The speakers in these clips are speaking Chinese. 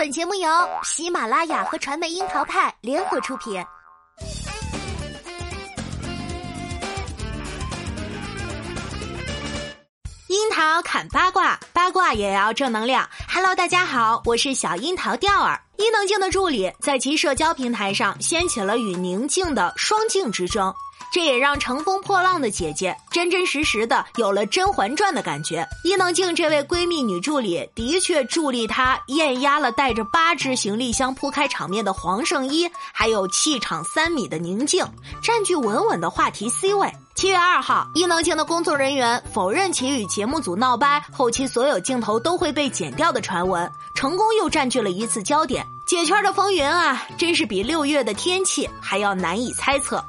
本节目由喜马拉雅和传媒樱桃派联合出品。樱桃砍八卦，八卦也要正能量。Hello，大家好，我是小樱桃调儿。伊能静的助理在其社交平台上掀起了与宁静的双镜之争。这也让乘风破浪的姐姐真真实实的有了《甄嬛传》的感觉。伊能静这位闺蜜女助理的确助力她艳压了带着八只行李箱铺开场面的黄圣依，还有气场三米的宁静，占据稳稳的话题 C 位。七月二号，伊能静的工作人员否认其与节目组闹掰，后期所有镜头都会被剪掉的传闻，成功又占据了一次焦点。姐圈的风云啊，真是比六月的天气还要难以猜测。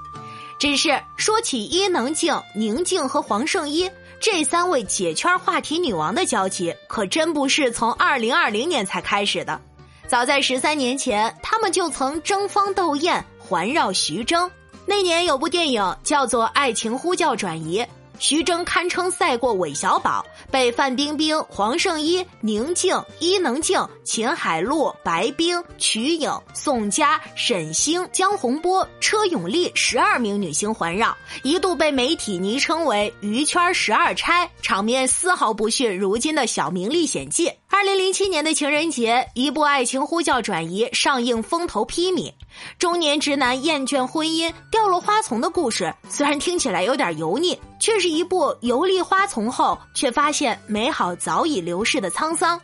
只是说起伊能静、宁静和黄圣依这三位解圈话题女王的交集，可真不是从二零二零年才开始的。早在十三年前，他们就曾争芳斗艳，环绕徐峥。那年有部电影叫做《爱情呼叫转移》。徐峥堪称赛过韦小宝，被范冰冰、黄圣依、宁静、伊能静、秦海璐、白冰、瞿颖、宋佳、沈星、江宏波、车永丽十二名女星环绕，一度被媒体昵称为“娱圈十二钗”，场面丝毫不逊如今的小明历险记。二零零七年的情人节，一部《爱情呼叫转移》上映，风头披靡。中年直男厌倦婚姻，掉落花丛的故事，虽然听起来有点油腻，却是一部游历花丛后却发现美好早已流逝的沧桑。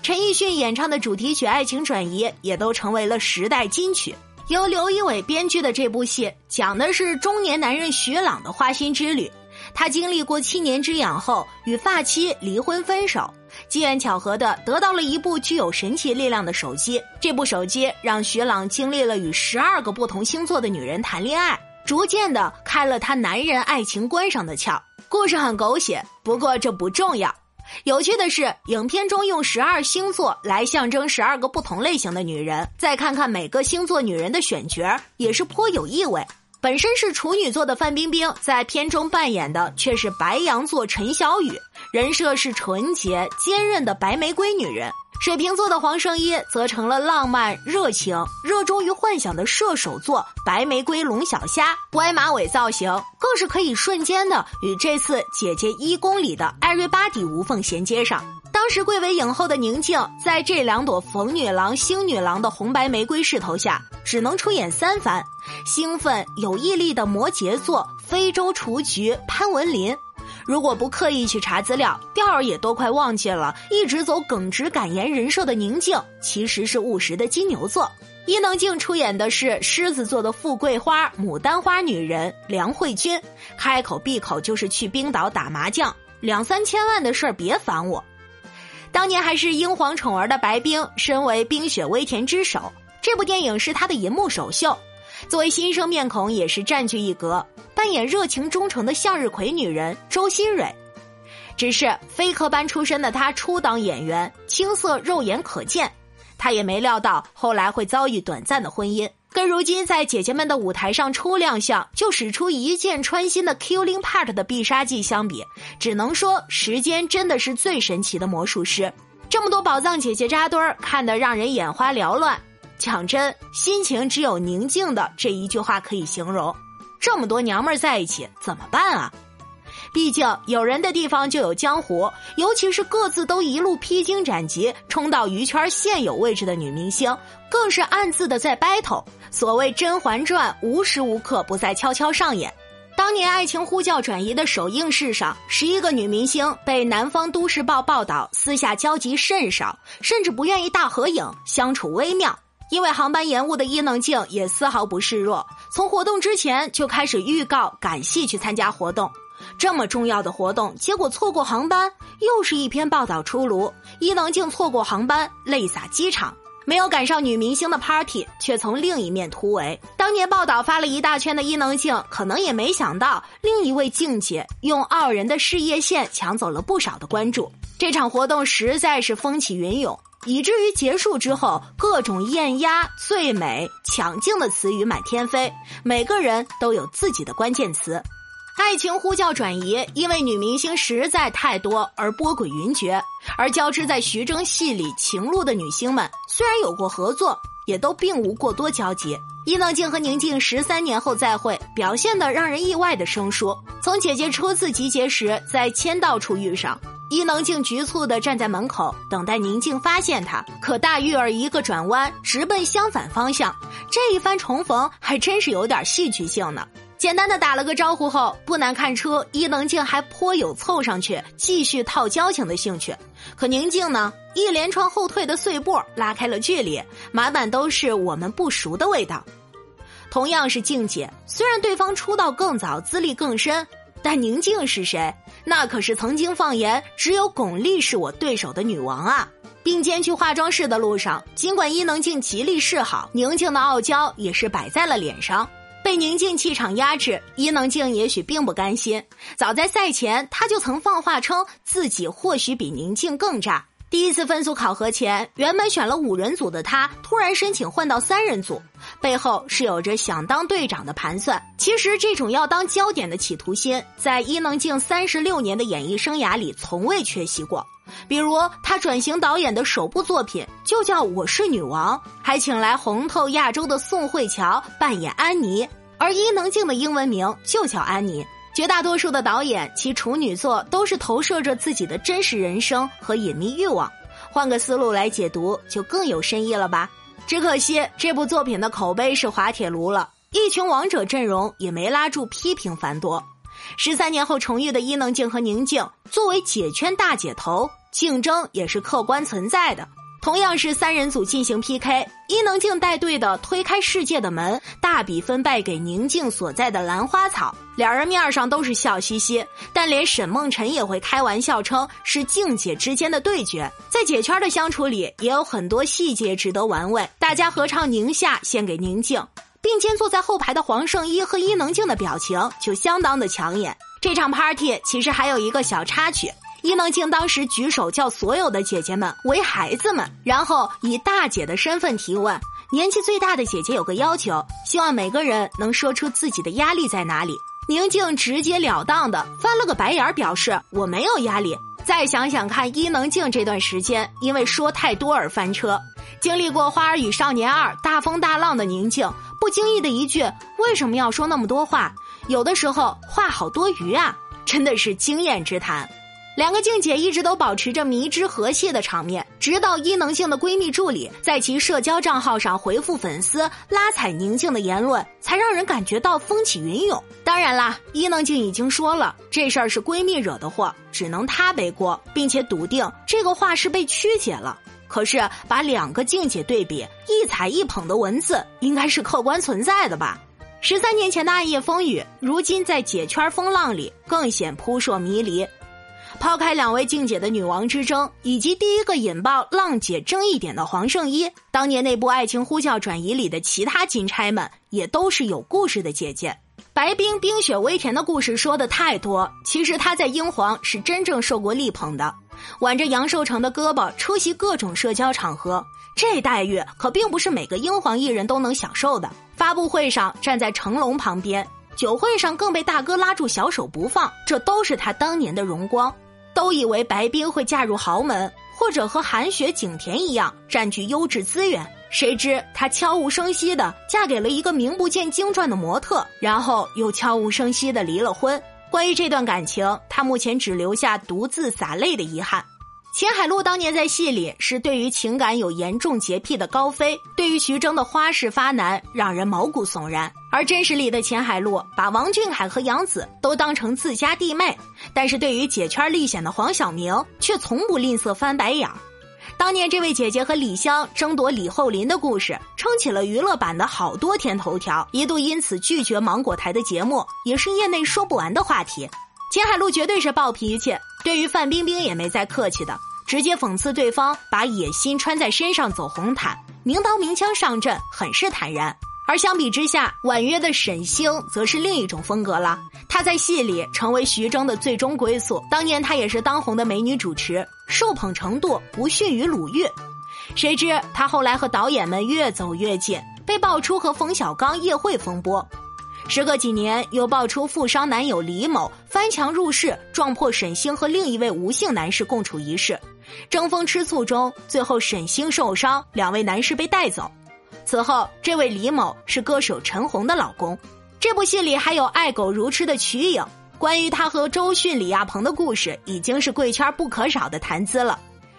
陈奕迅演唱的主题曲《爱情转移》也都成为了时代金曲。由刘仪伟编剧的这部戏，讲的是中年男人徐朗的花心之旅。他经历过七年之痒后，与发妻离婚分手，机缘巧合的得到了一部具有神奇力量的手机。这部手机让徐朗经历了与十二个不同星座的女人谈恋爱，逐渐的开了他男人爱情观上的窍。故事很狗血，不过这不重要。有趣的是，影片中用十二星座来象征十二个不同类型的女人，再看看每个星座女人的选角，也是颇有意味。本身是处女座的范冰冰，在片中扮演的却是白羊座陈小雨，人设是纯洁坚韧的白玫瑰女人。水瓶座的黄圣依则成了浪漫热情、热衷于幻想的射手座白玫瑰龙小虾，歪马尾造型更是可以瞬间的与这次姐姐一公里的艾瑞巴迪无缝衔接上。当时贵为影后的宁静，在这两朵冯女郎、星女郎的红白玫瑰势头下，只能出演三番。兴奋有毅力的摩羯座非洲雏菊潘文林，如果不刻意去查资料，调儿也都快忘记了。一直走耿直敢言人设的宁静，其实是务实的金牛座。伊能静出演的是狮子座的富贵花牡丹花女人梁慧君，开口闭口就是去冰岛打麻将，两三千万的事儿别烦我。当年还是英皇宠儿的白冰，身为冰雪微甜之首，这部电影是她的银幕首秀。作为新生面孔，也是占据一格，扮演热情忠诚的向日葵女人周新蕊。只是非科班出身的她，初当演员，青涩肉眼可见。她也没料到后来会遭遇短暂的婚姻，跟如今在姐姐们的舞台上初亮相就使出一箭穿心的 Killing Part 的必杀技相比，只能说时间真的是最神奇的魔术师。这么多宝藏姐姐扎堆儿，看得让人眼花缭乱。讲真，心情只有宁静的这一句话可以形容。这么多娘们儿在一起怎么办啊？毕竟有人的地方就有江湖，尤其是各自都一路披荆斩棘冲到娱圈现有位置的女明星，更是暗自的在 battle。所谓《甄嬛传》，无时无刻不在悄悄上演。当年《爱情呼叫转移》的首映式上，十一个女明星被南方都市报报道私下交集甚少，甚至不愿意大合影，相处微妙。因为航班延误的伊能静也丝毫不示弱，从活动之前就开始预告赶戏去参加活动。这么重要的活动，结果错过航班，又是一篇报道出炉。伊能静错过航班，泪洒机场，没有赶上女明星的 party，却从另一面突围。当年报道发了一大圈的伊能静，可能也没想到另一位静姐用傲人的事业线抢走了不少的关注。这场活动实在是风起云涌。以至于结束之后，各种艳压、最美、抢镜的词语满天飞，每个人都有自己的关键词。爱情呼叫转移，因为女明星实在太多而波诡云谲，而交织在徐峥戏里情路的女星们，虽然有过合作，也都并无过多交集。伊能静和宁静十三年后再会，表现的让人意外的生疏。从姐姐初次集结时在签到处遇上，伊能静局促的站在门口等待宁静发现她，可大玉儿一个转弯直奔相反方向，这一番重逢还真是有点戏剧性呢。简单的打了个招呼后，不难看出伊能静还颇有凑上去继续套交情的兴趣。可宁静呢，一连串后退的碎步拉开了距离，满满都是我们不熟的味道。同样是静姐，虽然对方出道更早，资历更深，但宁静是谁？那可是曾经放言只有巩俐是我对手的女王啊！并肩去化妆室的路上，尽管伊能静极力示好，宁静的傲娇也是摆在了脸上。被宁静气场压制，伊能静也许并不甘心。早在赛前，她就曾放话称自己或许比宁静更渣。第一次分组考核前，原本选了五人组的他，突然申请换到三人组，背后是有着想当队长的盘算。其实，这种要当焦点的企图心，在伊能静三十六年的演艺生涯里从未缺席过。比如，她转型导演的首部作品就叫《我是女王》，还请来红透亚洲的宋慧乔扮演安妮。而伊能静的英文名就叫安妮。绝大多数的导演，其处女作都是投射着自己的真实人生和隐秘欲望。换个思路来解读，就更有深意了吧？只可惜这部作品的口碑是滑铁卢了，一群王者阵容也没拉住批评繁多。十三年后重遇的伊能静和宁静，作为姐圈大姐头，竞争也是客观存在的。同样是三人组进行 PK，伊能静带队的推开世界的门，大比分败给宁静所在的兰花草。两人面上都是笑嘻嘻，但连沈梦辰也会开玩笑称是静姐之间的对决。在姐圈的相处里，也有很多细节值得玩味。大家合唱《宁夏》献给宁静，并肩坐在后排的黄圣依和伊能静的表情就相当的抢眼。这场 party 其实还有一个小插曲。伊能静当时举手叫所有的姐姐们为孩子们，然后以大姐的身份提问。年纪最大的姐姐有个要求，希望每个人能说出自己的压力在哪里。宁静直截了当的翻了个白眼，表示我没有压力。再想想看，伊能静这段时间因为说太多而翻车，经历过《花儿与少年二》大风大浪的宁静，不经意的一句为什么要说那么多话？有的时候话好多余啊，真的是经验之谈。两个静姐一直都保持着迷之和谐的场面，直到伊能静的闺蜜助理在其社交账号上回复粉丝拉踩宁静的言论，才让人感觉到风起云涌。当然啦，伊能静已经说了这事儿是闺蜜惹的祸，只能她背锅，并且笃定这个话是被曲解了。可是把两个静姐对比，一踩一捧的文字应该是客观存在的吧？十三年前的暗夜风雨，如今在姐圈风浪里更显扑朔迷离。抛开两位静姐的女王之争，以及第一个引爆浪姐争议点的黄圣依，当年那部《爱情呼叫转移》里的其他金钗们，也都是有故事的姐姐。白冰冰雪微甜的故事说的太多，其实她在英皇是真正受过力捧的，挽着杨受成的胳膊出席各种社交场合，这待遇可并不是每个英皇艺人都能享受的。发布会上站在成龙旁边，酒会上更被大哥拉住小手不放，这都是她当年的荣光。都以为白冰会嫁入豪门，或者和韩雪、景甜一样占据优质资源，谁知她悄无声息的嫁给了一个名不见经传的模特，然后又悄无声息的离了婚。关于这段感情，她目前只留下独自洒泪的遗憾。秦海璐当年在戏里是对于情感有严重洁癖的高飞，对于徐峥的花式发难让人毛骨悚然。而真实里的秦海璐把王俊凯和杨紫都当成自家弟妹，但是对于姐圈历险的黄晓明却从不吝啬翻白眼。当年这位姐姐和李湘争夺李厚霖的故事，撑起了娱乐版的好多天头条，一度因此拒绝芒果台的节目，也是业内说不完的话题。秦海璐绝对是暴脾气，对于范冰冰也没再客气的，直接讽刺对方把野心穿在身上走红毯，明刀明枪上阵，很是坦然。而相比之下，婉约的沈星则是另一种风格了。她在戏里成为徐峥的最终归宿，当年她也是当红的美女主持，受捧程度不逊于鲁豫。谁知她后来和导演们越走越近，被爆出和冯小刚夜会风波。时隔几年，又爆出富商男友李某翻墙入室，撞破沈星和另一位吴姓男士共处一室，争风吃醋中，最后沈星受伤，两位男士被带走。此后，这位李某是歌手陈红的老公。这部戏里还有爱狗如痴的瞿颖，关于他和周迅、李亚鹏的故事，已经是贵圈不可少的谈资了。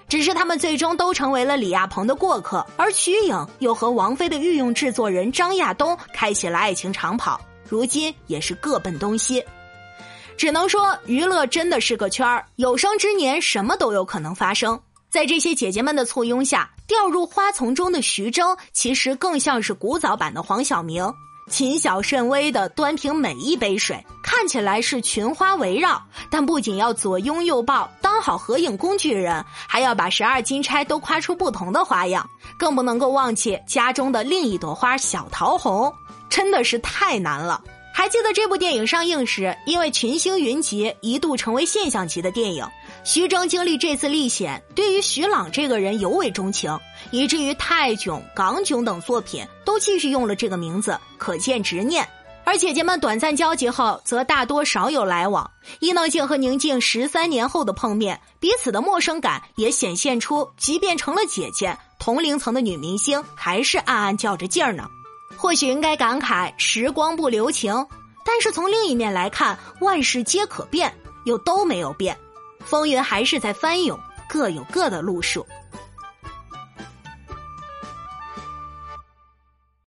只是他们最终都成为了李亚鹏的过客，而瞿颖又和王菲的御用制作人张亚东开启了爱情长跑，如今也是各奔东西。只能说，娱乐真的是个圈儿，有生之年什么都有可能发生。在这些姐姐们的簇拥下，掉入花丛中的徐峥，其实更像是古早版的黄晓明。谨小慎微的端平每一杯水，看起来是群花围绕，但不仅要左拥右抱，当好合影工具人，还要把十二金钗都夸出不同的花样，更不能够忘记家中的另一朵花小桃红，真的是太难了。还记得这部电影上映时，因为群星云集，一度成为现象级的电影。徐峥经历这次历险，对于徐朗这个人尤为钟情，以至于《泰囧》《港囧》等作品都继续用了这个名字，可见执念。而姐姐们短暂交集后，则大多少有来往。伊能静和宁静十三年后的碰面，彼此的陌生感也显现出，即便成了姐姐，同龄层的女明星还是暗暗较着劲儿呢。或许应该感慨时光不留情，但是从另一面来看，万事皆可变，又都没有变。风云还是在翻涌，各有各的路数。